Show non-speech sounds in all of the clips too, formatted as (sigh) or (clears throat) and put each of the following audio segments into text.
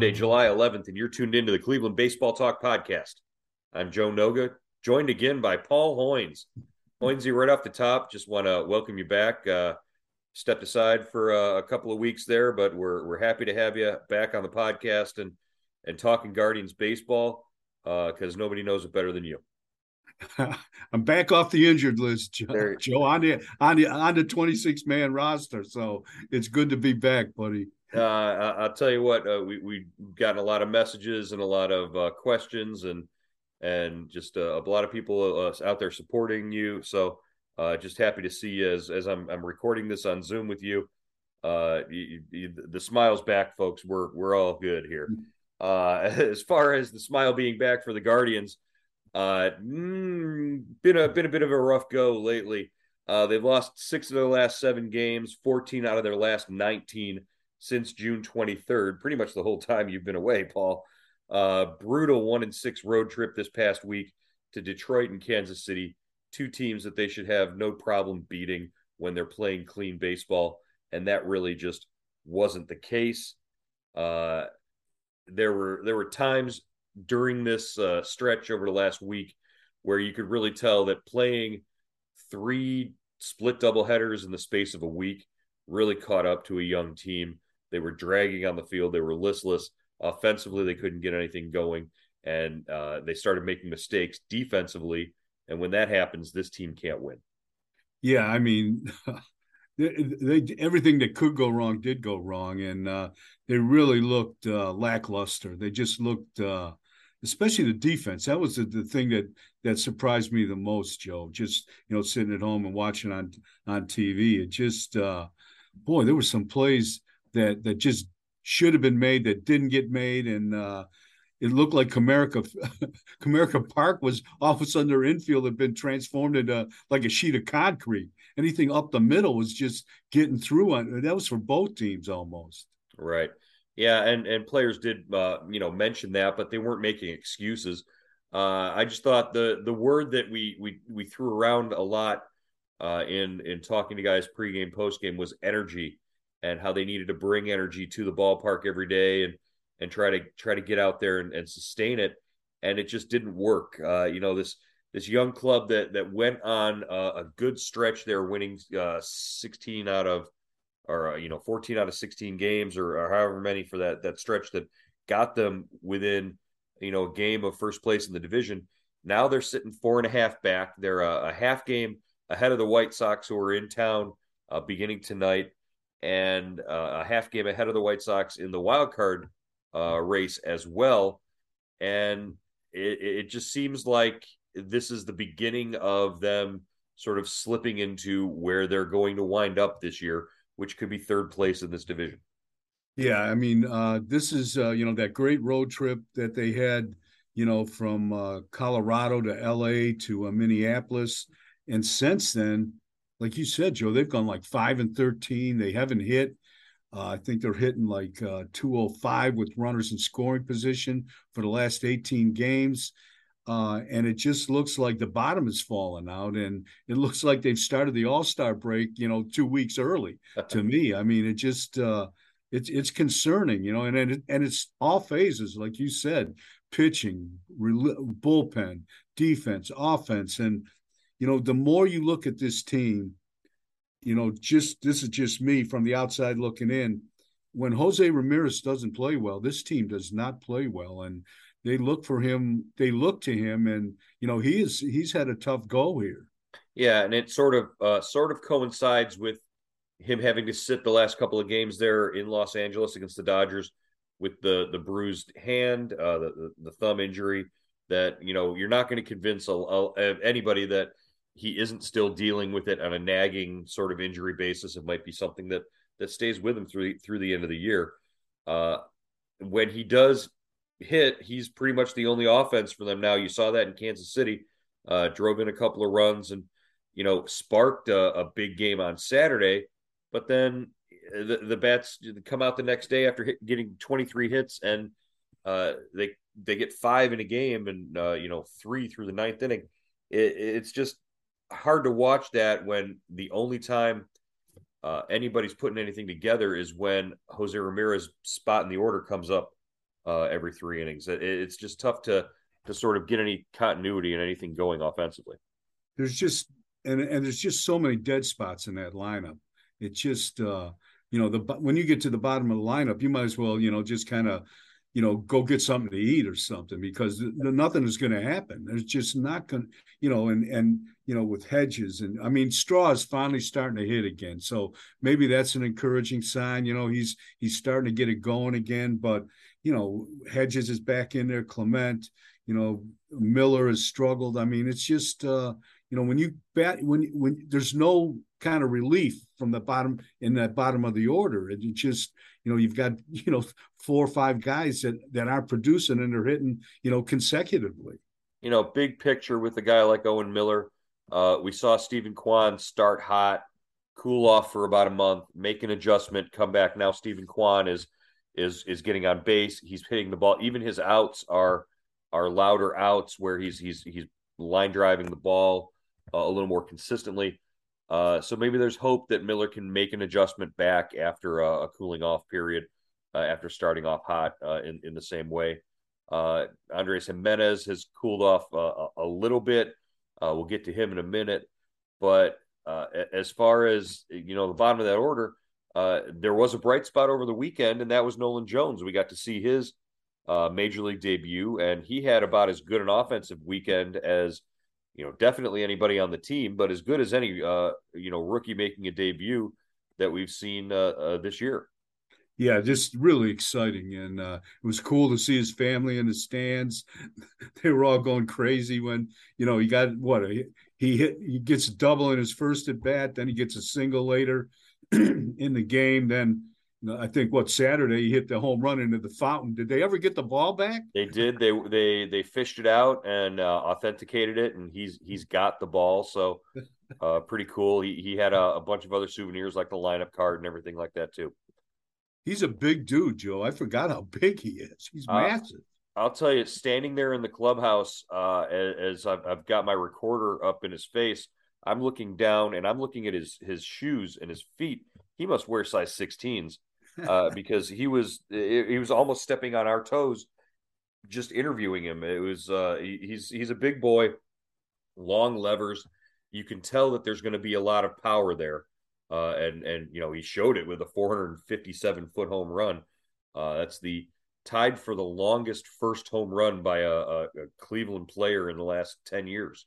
Monday, July 11th, and you're tuned into the Cleveland Baseball Talk podcast. I'm Joe Noga, joined again by Paul Hoynes. Hoynesy, right off the top, just want to welcome you back. Uh, stepped aside for uh, a couple of weeks there, but we're we're happy to have you back on the podcast and and talking Guardians baseball because uh, nobody knows it better than you. (laughs) I'm back off the injured list, Joe. Joe on the on the on the 26 man roster, so it's good to be back, buddy. Uh, I'll tell you what, uh, we we gotten a lot of messages and a lot of uh, questions and and just uh, a lot of people uh, out there supporting you. So uh, just happy to see you as as I'm I'm recording this on Zoom with you. You, you, the smiles back, folks. We're we're all good here. (laughs) as far as the smile being back for the Guardians, mm, been a been a bit of a rough go lately. they've lost six of their last seven games, 14 out of their last 19 since June 23rd, pretty much the whole time you've been away, Paul. Uh, brutal one and six road trip this past week to Detroit and Kansas City, two teams that they should have no problem beating when they're playing clean baseball. And that really just wasn't the case. Uh, there were there were times during this uh, stretch over the last week where you could really tell that playing three split double headers in the space of a week really caught up to a young team they were dragging on the field. They were listless. Offensively, they couldn't get anything going, and uh, they started making mistakes defensively. And when that happens, this team can't win. Yeah, I mean, (laughs) they, they, everything that could go wrong did go wrong, and uh, they really looked uh, lackluster. They just looked, uh, especially the defense. That was the, the, thing that that surprised me the most, Joe. Just you know, sitting at home and watching on on TV, it just uh, boy, there were some plays that that just should have been made that didn't get made, and uh, it looked like Comerica (laughs) Comerica Park was all of a sudden their infield had been transformed into like a sheet of concrete. Anything up the middle was just getting through on. That was for both teams almost. Right. Yeah, and and players did uh, you know mention that, but they weren't making excuses. Uh, I just thought the the word that we we we threw around a lot uh, in in talking to guys pregame postgame was energy and how they needed to bring energy to the ballpark every day and and try to try to get out there and, and sustain it. And it just didn't work. Uh, you know this this young club that that went on uh, a good stretch there winning uh, 16 out of or uh, you know 14 out of 16 games or, or, however many for that that stretch that got them within you know a game of first place in the division. Now they're sitting four and a half back. They're a, a half game ahead of the white sox who are in town uh, beginning tonight and uh, a half game ahead of the White Sox in the wild card uh, race as well. And it, it just seems like this is the beginning of them sort of slipping into where they're going to wind up this year, which could be third place in this division. Yeah, I mean, uh, this is uh, you know that great road trip that they had, you know, from uh, Colorado to L.A. to uh, Minneapolis, and since then, like you said, Joe, they've gone like five and thirteen. They haven't hit. Uh, I think they're hitting like uh, 205 with runners in scoring position for the last 18 games. Uh, and it just looks like the bottom is falling out, and it looks like they've started the All Star break, you know, two weeks early. to (laughs) me, I mean, it just uh, it's it's concerning, you know, and and, it, and it's all phases, like you said, pitching, bullpen, defense, offense, and you know, the more you look at this team, you know, just this is just me from the outside looking in. When Jose Ramirez doesn't play well, this team does not play well, and they look for him. They look to him, and you know, he is he's had a tough go here. Yeah, and it sort of uh, sort of coincides with him having to sit the last couple of games there in Los Angeles against the Dodgers with the the bruised hand, uh, the, the, the thumb injury. That you know you're not going to convince a, a, anybody that he isn't still dealing with it on a nagging sort of injury basis. It might be something that that stays with him through through the end of the year. Uh, when he does hit, he's pretty much the only offense for them now. You saw that in Kansas City, uh, drove in a couple of runs and you know sparked a, a big game on Saturday, but then the, the bats come out the next day after hit, getting 23 hits and uh, they they get five in a game and uh, you know three through the ninth inning. It, it's just hard to watch that when the only time uh, anybody's putting anything together is when Jose Ramirez spot in the order comes up uh, every three innings. It, it's just tough to to sort of get any continuity and anything going offensively. There's just and and there's just so many dead spots in that lineup. It just uh, you know the when you get to the bottom of the lineup, you might as well you know just kind of you know go get something to eat or something because nothing is going to happen. There's just not going you know and and you know with hedges and I mean Straw is finally starting to hit again, so maybe that's an encouraging sign. You know he's he's starting to get it going again, but you know Hedges is back in there, Clement. You know Miller has struggled. I mean it's just. uh you know when you bat when when there's no kind of relief from the bottom in that bottom of the order it just you know you've got (laughs) you know four or five guys that that aren't producing and they're hitting you know consecutively you know big picture with a guy like owen miller uh, we saw Steven kwan start hot cool off for about a month make an adjustment come back now Steven kwan is is is getting on base he's hitting the ball even his outs are are louder outs where he's he's he's line driving the ball uh, a little more consistently. Uh, so maybe there's hope that Miller can make an adjustment back after a, a cooling off period, uh, after starting off hot uh, in in the same way. Uh, Andres Gimenez has cooled off uh, a, a, little bit. We'll get to him in a minute, but as far as you know, the bottom of that order, there was a bright spot over the weekend, and that was Nolan Jones. We got to see his major league debut, and he had about as good an offensive weekend as you know, definitely anybody on the team, but as good as any, uh, you know, rookie making a debut that we've seen uh, uh, this year. Yeah, just really exciting, and uh, it was cool to see his family in the stands. (laughs) they were all going crazy when you know he got what he hit. He gets a double in his first at bat, then he gets a single later (clears throat) in the game. Then I think what Saturday he hit the home run into the fountain. Did they ever get the ball back? They did. They they they fished it out and uh, authenticated it, and he's he's got the ball. So (laughs) uh, pretty cool. He he had a, a, bunch of other souvenirs like the lineup card and everything like that too. He's a big dude, Joe. I forgot how big he is. He's uh, massive. I'll tell you, standing there in the clubhouse uh, as, as I've, I've got my recorder up in his face, I'm looking down and I'm looking at his his shoes and his feet. He must wear size 16s uh, (laughs) because he was he was almost stepping on our toes just interviewing him. It was uh, he's he's a big boy, long levers. You can tell that there's going to be a lot of power there, uh, and and you know he showed it with a 457 foot home run. Uh, that's the tied for the longest first home run by a, a, a Cleveland player in the last 10 years.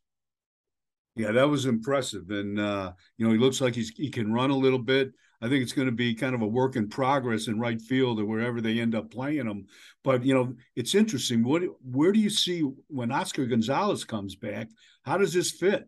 Yeah, that was impressive, and uh, you know he looks like he's he can run a little bit. I think it's going to be kind of a work in progress in right field or wherever they end up playing him. But you know, it's interesting. What where do you see when Oscar Gonzalez comes back? How does this fit?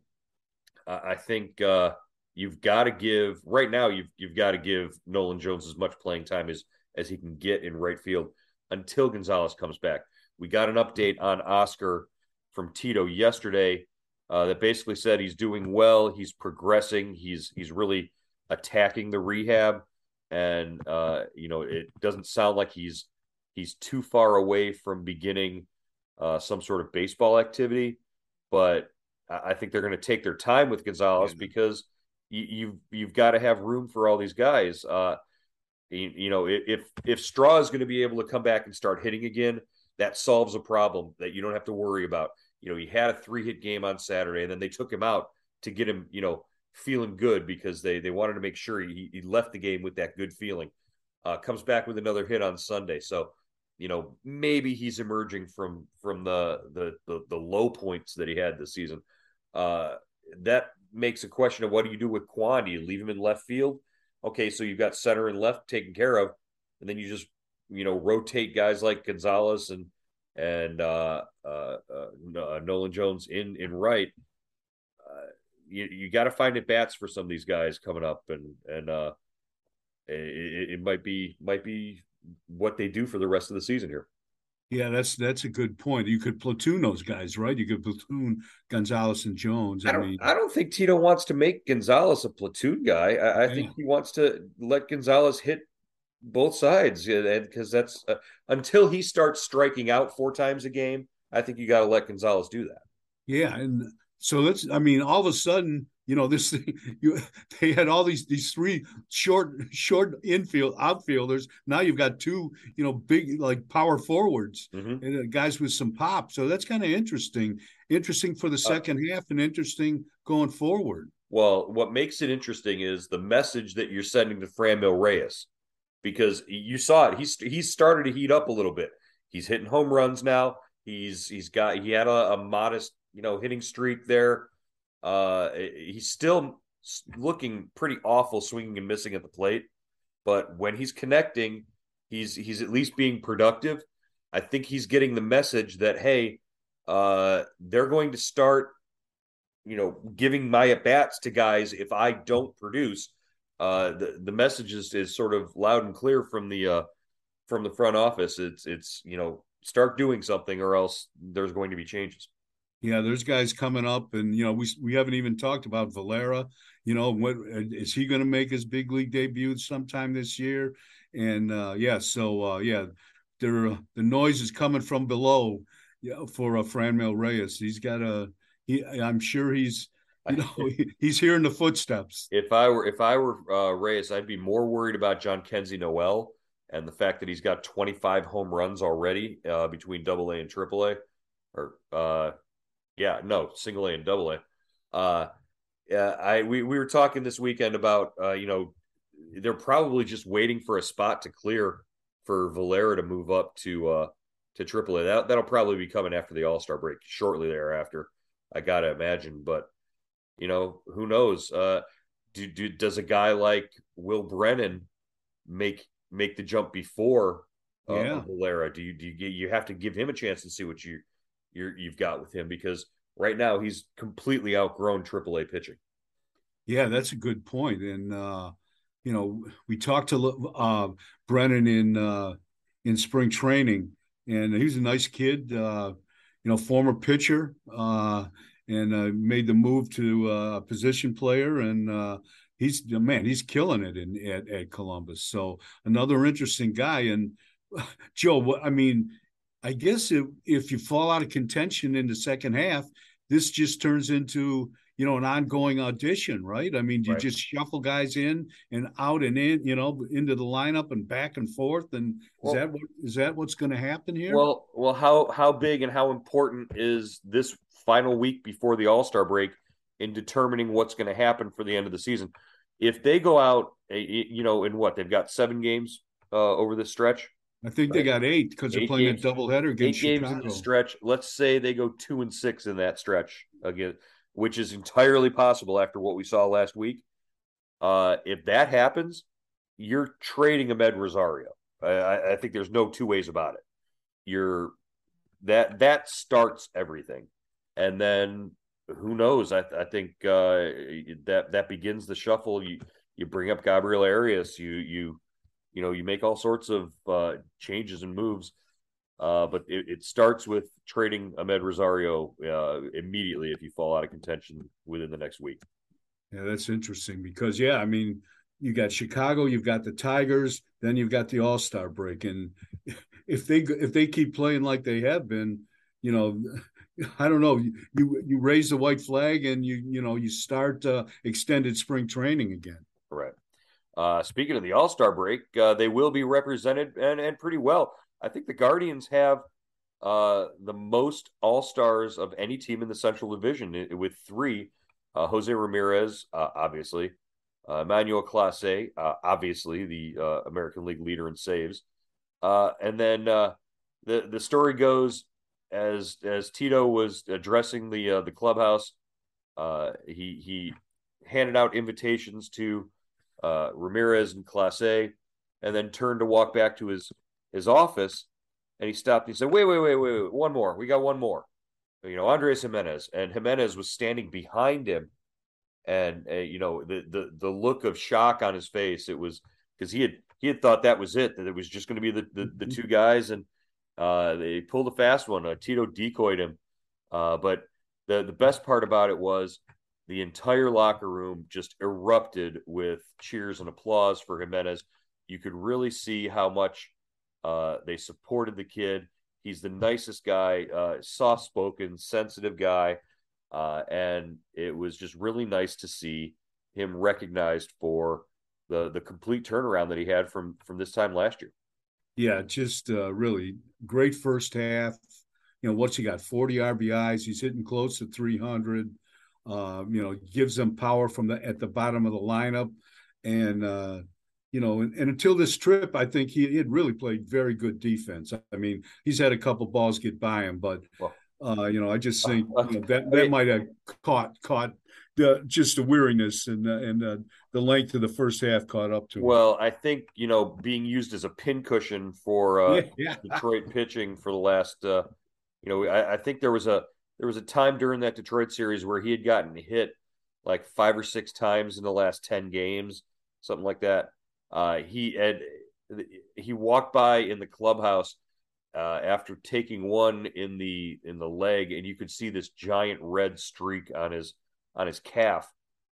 I think uh, you've got to give right now. You've you've got to give Nolan Jones as much playing time as as he can get in right field until Gonzalez comes back. We got an update on Oscar from Tito yesterday uh, that basically said he's doing well, he's progressing, he's he's really attacking the rehab, and uh, you know it doesn't sound like he's he's too far away from beginning uh, some sort of baseball activity. But I think they're going to take their time with Gonzalez because you, you've you've got to have room for all these guys. Uh, you, you know, if if Straw is going to be able to come back and start hitting again, that solves a problem that you don't have to worry about. You know, he had a three hit game on Saturday, and then they took him out to get him, you know, feeling good because they they wanted to make sure he, he left the game with that good feeling. Uh, comes back with another hit on Sunday, so you know maybe he's emerging from from the the the, the low points that he had this season. Uh, that makes a question of what do you do with Kwan? Do you leave him in left field? Okay, so you've got center and left taken care of, and then you just you know rotate guys like Gonzalez and and uh, uh, uh Nolan Jones in in right you you got to find at bats for some of these guys coming up, and and uh, it, it might be might be what they do for the rest of the season here. Yeah, that's that's a good point. You could platoon those guys, right? You could platoon Gonzalez and Jones. I, I don't. Mean, I don't think Tito wants to make Gonzalez a platoon guy. I, I think he wants to let Gonzalez hit both sides, and because that's uh, until he starts striking out four times a game. I think you got to let Gonzalez do that. Yeah, and so let's. I mean, all of a sudden, you know this (laughs) you they had all these these three short short infield outfielders. Now you've got two you know big like power forwards mm-hmm. and uh, guys with some pop. So that's kind of interesting interesting for the uh, second uh, half and interesting going forward. Well what makes it interesting is the message that you're sending to Franmil Reyes because you saw it. He's he's started to heat up a little bit. He's hitting home runs now. He's he's got he had a, a modest you know hitting streak there uh, he's still looking pretty awful, swinging and missing at the plate. But when he's connecting, he's he's at least being productive. I think he's getting the message that hey, uh, they're going to start, you know, giving my at bats to guys if I don't produce. Uh, the the message is, is sort of loud and clear from the uh, from the front office. It's it's you know start doing something or else there's going to be changes. Yeah, there's guys coming up, and you know we we haven't even talked about Valera. You know, what is he going to make his big league debut sometime this year? And uh, yeah, so uh, yeah, there the noise is coming from below. Yeah, for a uh, Franmil Reyes, he's got a. He, I'm sure he's you know (laughs) he's hearing the footsteps. If I were if I were uh, Reyes, I'd be more worried about Jhonkensy Noel and the fact that he's got 25 home runs already uh, between Double A and Triple A, or uh, yeah, no, single A and double A. Uh, yeah, I we we were talking this weekend about uh, you know they're probably just waiting for a spot to clear for Valera to move up to uh to triple A. That that'll probably be coming after the All Star break shortly thereafter. I gotta imagine, but you know who knows? Uh, do, do does a guy like Will Brennan make make the jump before uh, yeah. Valera? Do you do you you have to give him a chance and see what you you're, you've got with him because right now he's completely outgrown AAA pitching. Yeah, that's a good point. And uh, you know, we talked to uh, Brennan in uh, in spring training, and he's a nice kid. Uh, you know, former pitcher, uh, and uh, made the move to uh, a position player, and uh, he's man, he's killing it in at, at Columbus. So another interesting guy. And (laughs) Joe, I mean, I guess if, if you fall out of contention in the second half, this just turns into you know an ongoing audition, right? I mean, you right. just shuffle guys in and out and in, you know, into the lineup and back and forth. And well, is that what is that what's going to happen here? Well, well, how how big and how important is this final week before the All Star break in determining what's going to happen for the end of the season? If they go out, eh, you know, in what they've got seven games uh, over this stretch. I think right. they got eight because they're playing games, a doubleheader against eight Chicago. games in the stretch. Let's say they go two and six in that stretch again, which is entirely possible after what we saw last week. Uh, if that happens, you're trading Amed Rosario. I, I think there's no two ways about it. You're that that starts everything, and then who knows? I, I think uh, that that begins the shuffle. You you bring up Gabriel Arias. You you you know you make all sorts of uh, changes and moves uh, but it, it, starts with trading Amed Rosario uh, immediately if you fall out of contention within the next week. Yeah, that's interesting because yeah, I mean, you got Chicago, you've got the Tigers, then you've got the All Star break, and (laughs) if they if they keep playing like they have been, you know, (laughs) I don't know, you you raise the white flag and you you know you start uh, extended spring training again. Correct. Uh, speaking of the All Star break, uh, they will be represented and, and pretty well. I think the Guardians have uh, the most All Stars of any team in the Central Division with three. Uh, Jose Ramirez, uh, obviously, uh, Emmanuel Clase, obviously the American League leader in saves, and then the the story goes as as Tito was addressing the the clubhouse, he he handed out invitations to uh, Ramirez and Clase, and then turned to walk back to his his office. And he stopped. He said, "Wait, wait, wait, wait, wait, one more. We got one more." You know, Andres Gimenez, and Gimenez was standing behind him, and uh, you know the the the look of shock on his face. It was because he had he had thought that was it, that it was just going to be the, the, the two guys, and uh, they pulled a fast one. Uh, Tito decoyed him, uh, but the the best part about it was the entire locker room just erupted with cheers and applause for Gimenez. You could really see how much uh, they supported the kid. He's the nicest guy, uh, soft spoken, sensitive guy. uh, and it was just really nice to see him recognized for the the complete turnaround that he had from from this time last year. Yeah, just uh, really great first half. You know, what's he got? 40 RBIs. He's hitting close to 300. Uh, you know, gives them power from the at the bottom of the lineup. And uh, you know, and, and, until this trip, I think he, he, had really played very good defense. I mean, he's had a couple balls get by him, but uh, you know, I just think you know, that that might have caught caught the just the weariness and uh, and uh, the length of the first half caught up to him. Well, I think you know being used as a pincushion for uh, (laughs) yeah. Detroit pitching for the last, uh, you know, I, I, think there was a there was a time during that Detroit series where he had gotten hit like five or six times in the last ten games, something like that. Uh, he had he walked by in the clubhouse uh, after taking one in the in the leg, and you could see this giant red streak on his on his calf,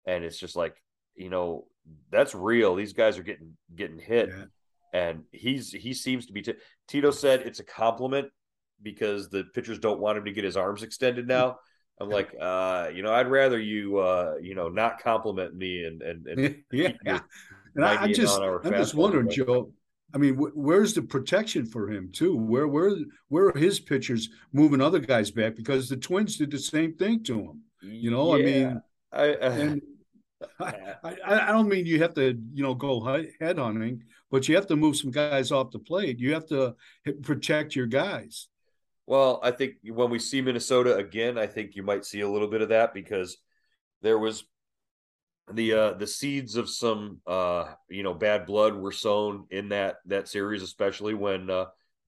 and it's just like you know that's real. These guys are getting getting hit, yeah. and he's he seems to be. T- Tito said it's a compliment because the pitchers don't want him to get his arms extended now. I'm like, uh, you know, I'd rather you, uh, you know, not compliment me and and, and (laughs) yeah. And I, I just, I'm just wondering, Joe. I mean, wh- where's the protection for him too? Where where where are his pitchers moving other guys back? Because the Twins did the same thing to him. You know, yeah. I mean, I, uh, and (laughs) (laughs) I, I, I don't mean you have to you know go head hunting, but you have to move some guys off the plate. You have to protect your guys. Well, I think when we see Minnesota again, I think you might see a little bit of that because there was the uh the seeds of some uh you know bad blood were sown in that that series especially when uh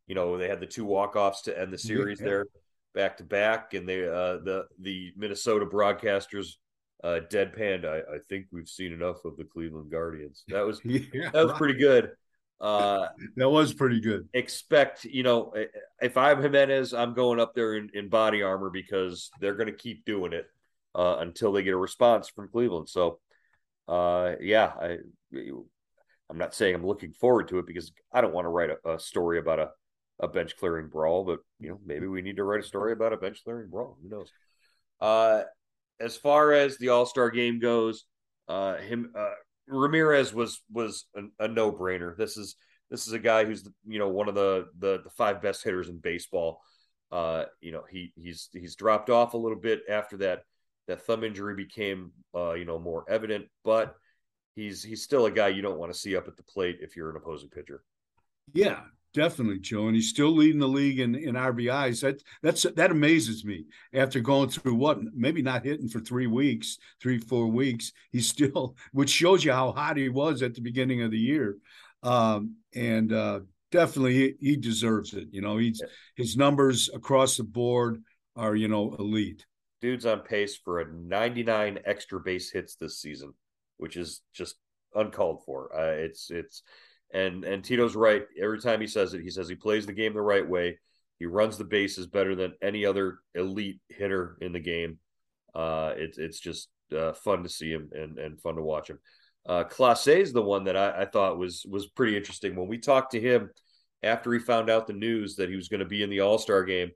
you know they had the two walk-offs to end the series yeah. there back to back. And they uh the the Minnesota broadcasters uh deadpanned. I, I think we've seen enough of the Cleveland Guardians. That was (laughs) yeah, that was pretty good uh (laughs) that was pretty good expect you know if i'm gimenez i'm going up there in, in body armor because they're going to keep doing it uh, until they get a response from cleveland so uh, yeah, I, I'm not saying I'm looking forward to it because I don't want to write a, a story about a, a bench clearing brawl, but you know, maybe we need to write a story about a bench clearing brawl. Who knows? Uh, as far as the All Star game goes, uh, him uh, Ramirez was was a, a no brainer. This is this is a guy who's you know one of the the, the five best hitters in baseball. Uh, you know he he's he's dropped off a little bit after that that thumb injury became uh, you know more evident, but he's he's still a guy you don't want to see up at the plate if you're an opposing pitcher. Yeah, definitely, Joe, and he's still leading the league in, in RBIs. That that's that amazes me. After going through what maybe not hitting for three weeks, three four weeks, he's still, (laughs) which shows you how hot he was at the beginning of the year, um, and uh, definitely he, he, deserves it. You know, he's his numbers across the board are you know elite dude's on pace for a 99 extra base hits this season, which is just uncalled for. Uh, it's it's and and Tito's right. Every time he says it, he says he plays the game the right way. He runs the bases better than any other elite hitter in the game. Uh, it's it's just uh, fun to see him and and fun to watch him. Uh, Clase is the one that I, I thought was was pretty interesting when we talked to him after he found out the news that he was going to be in the All Star game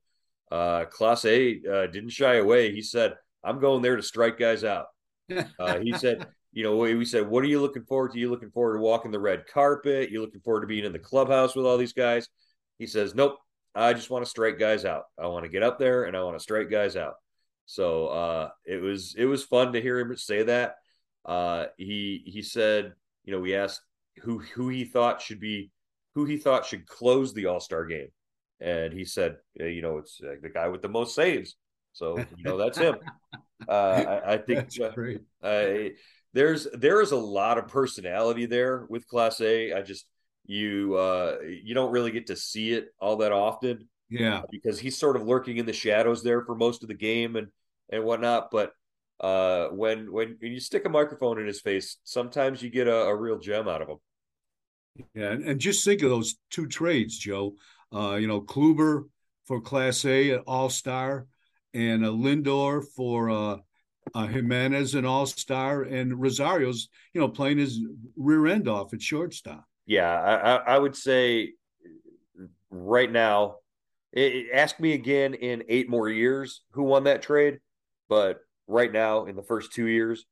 uh, Clase uh, didn't shy away. He said, "I'm going there to strike guys out." (laughs) Uh, he said, "You know, we said, what are you looking forward to? You looking forward to walking the red carpet? You looking forward to being in the clubhouse with all these guys?" He says, "Nope, I just want to strike guys out. I want to get up there and I want to strike guys out." So uh, it was it was fun to hear him say that. Uh, he he said, you know, we asked who who he thought should be who he thought should close the All Star game and he said, you know, it's uh, the guy with the most saves. So you know that's him. (laughs) Uh, I, I, think uh, there's there is a lot of personality there with Clase. I just you uh, you don't really get to see it all that often. Yeah, because he's sort of lurking in the shadows there for most of the game and and whatnot. But uh, when when when you stick a microphone in his face, sometimes you get a, a real gem out of him. Yeah, and, and just think of those two trades, Joe. Uh, you know, Kluber for Clase, All Star, and uh, Lindor for uh, uh, Gimenez, an All Star, and Rosario's, you know, playing his rear end off at shortstop. Yeah, I, I would say right now, it, ask me again in eight more years who won that trade, but right now in the first two years,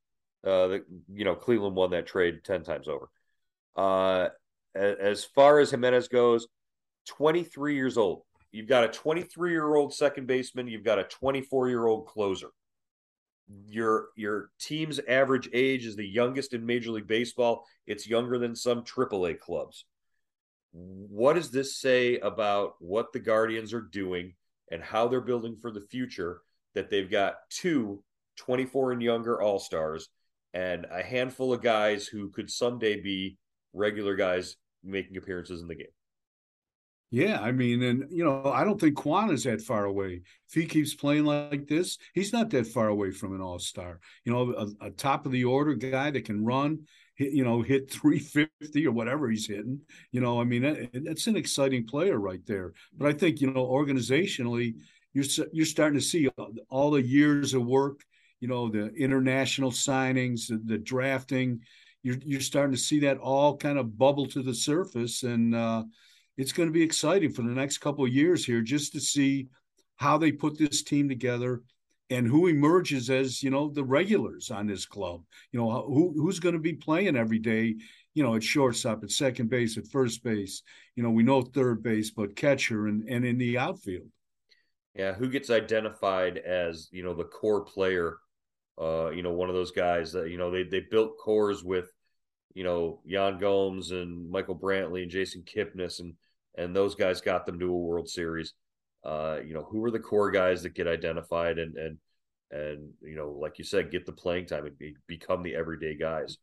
uh, the, you know Cleveland won that trade ten times over. Uh, as far as Gimenez goes, 23 years old. You've got a 23 year old second baseman. You've got a 24 year old closer. Your your team's average age is the youngest in Major League Baseball. It's younger than some AAA clubs. What does this say about what the Guardians are doing and how they're building for the future? That they've got two 24 and younger All Stars and a handful of guys who could someday be regular guys making appearances in the game. Yeah, I mean, and you know, I don't think Kwan is that far away. If he keeps playing like this, he's not that far away from an all-star. You know, a, a top of the order guy that can run, hit, you know, hit (laughs) 350 or whatever he's hitting. You know, I mean, it's an exciting player right there. But I think you know, organizationally, you're you're starting to see all the years of work. You know, the international signings, the, the drafting. You're you're starting to see that all kind of bubble to the surface, and uh, it's going to be exciting for the next couple of years here just to see how they put this team together and who emerges as you know the regulars on this club. You know who who's going to be playing every day you know at shortstop at second base at first base. You know we know third base but catcher and and in the outfield. Yeah who gets identified as you know the core player uh you know one of those guys that you know they they built cores with you know Yan Gomes and Michael Brantley and Jason Kipnis and and those guys got them to a World Series. Uh, you know, who are the core guys that get identified and and and you know, like you said, get the playing time and be, become the everyday guys.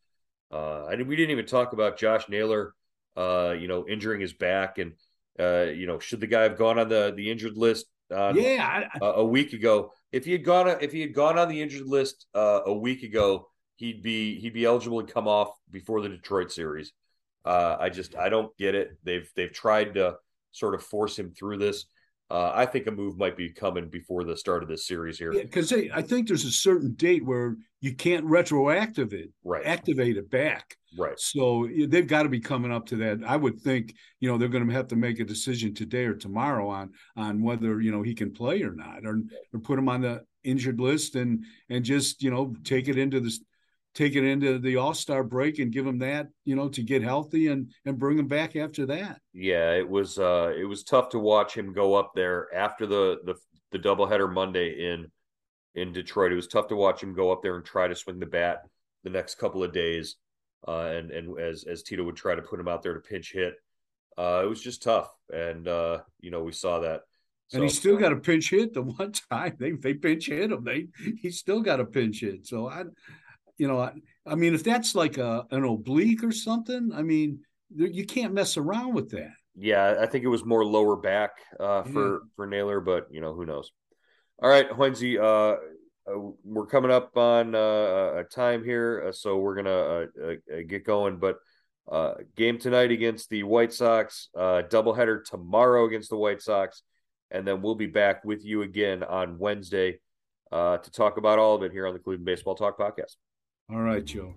Uh, I we didn't even talk about Josh Naylor, uh, you know, injuring his back and uh, you know, should the guy have gone on the the injured list? Uh, yeah, I, I, a, a week ago. If he had gone, if he had gone on the injured list uh, a week ago, he'd be he'd be eligible to come off before the Detroit series. Uh, I just I don't get it. They've they've tried to sort of force him through this. Uh, I think a move might be coming before the start of this series here. Because yeah, I think there's a certain date where you can't retroactive it, right? Activate it back, right? So they've got to be coming up to that. I would think you know they're going to have to make a decision today or tomorrow on on whether you know he can play or not, or or put him on the injured list and and just you know take it into the take it into the All Star break and give him that, you know, to get healthy and and bring him back after that. Yeah, it was uh it was tough to watch him go up there after the the the doubleheader Monday in in Detroit. It was tough to watch him go up there and try to swing the bat the next couple of days. Uh, and and as as Tito would try to put him out there to pinch hit, uh, it was just tough. And uh, you know we saw that. So, and he still got a pinch hit the (laughs) one time they they pinch hit him. They he still got a pinch hit. So I you know, I, I mean, if that's like a an oblique or something, I mean, you can't mess around with that. Yeah, I think it was more lower back uh, for yeah. for Naylor, but you know, who knows? All right, Hoynesy, uh, uh, we're coming up on uh, a time here, uh, so we're gonna uh, uh, get going. But uh, game tonight against the White Sox, uh, doubleheader tomorrow against the White Sox, and then we'll be back with you again on Wednesday uh, to talk about all of it here on the Cleveland Baseball Talk podcast. All right, Joe.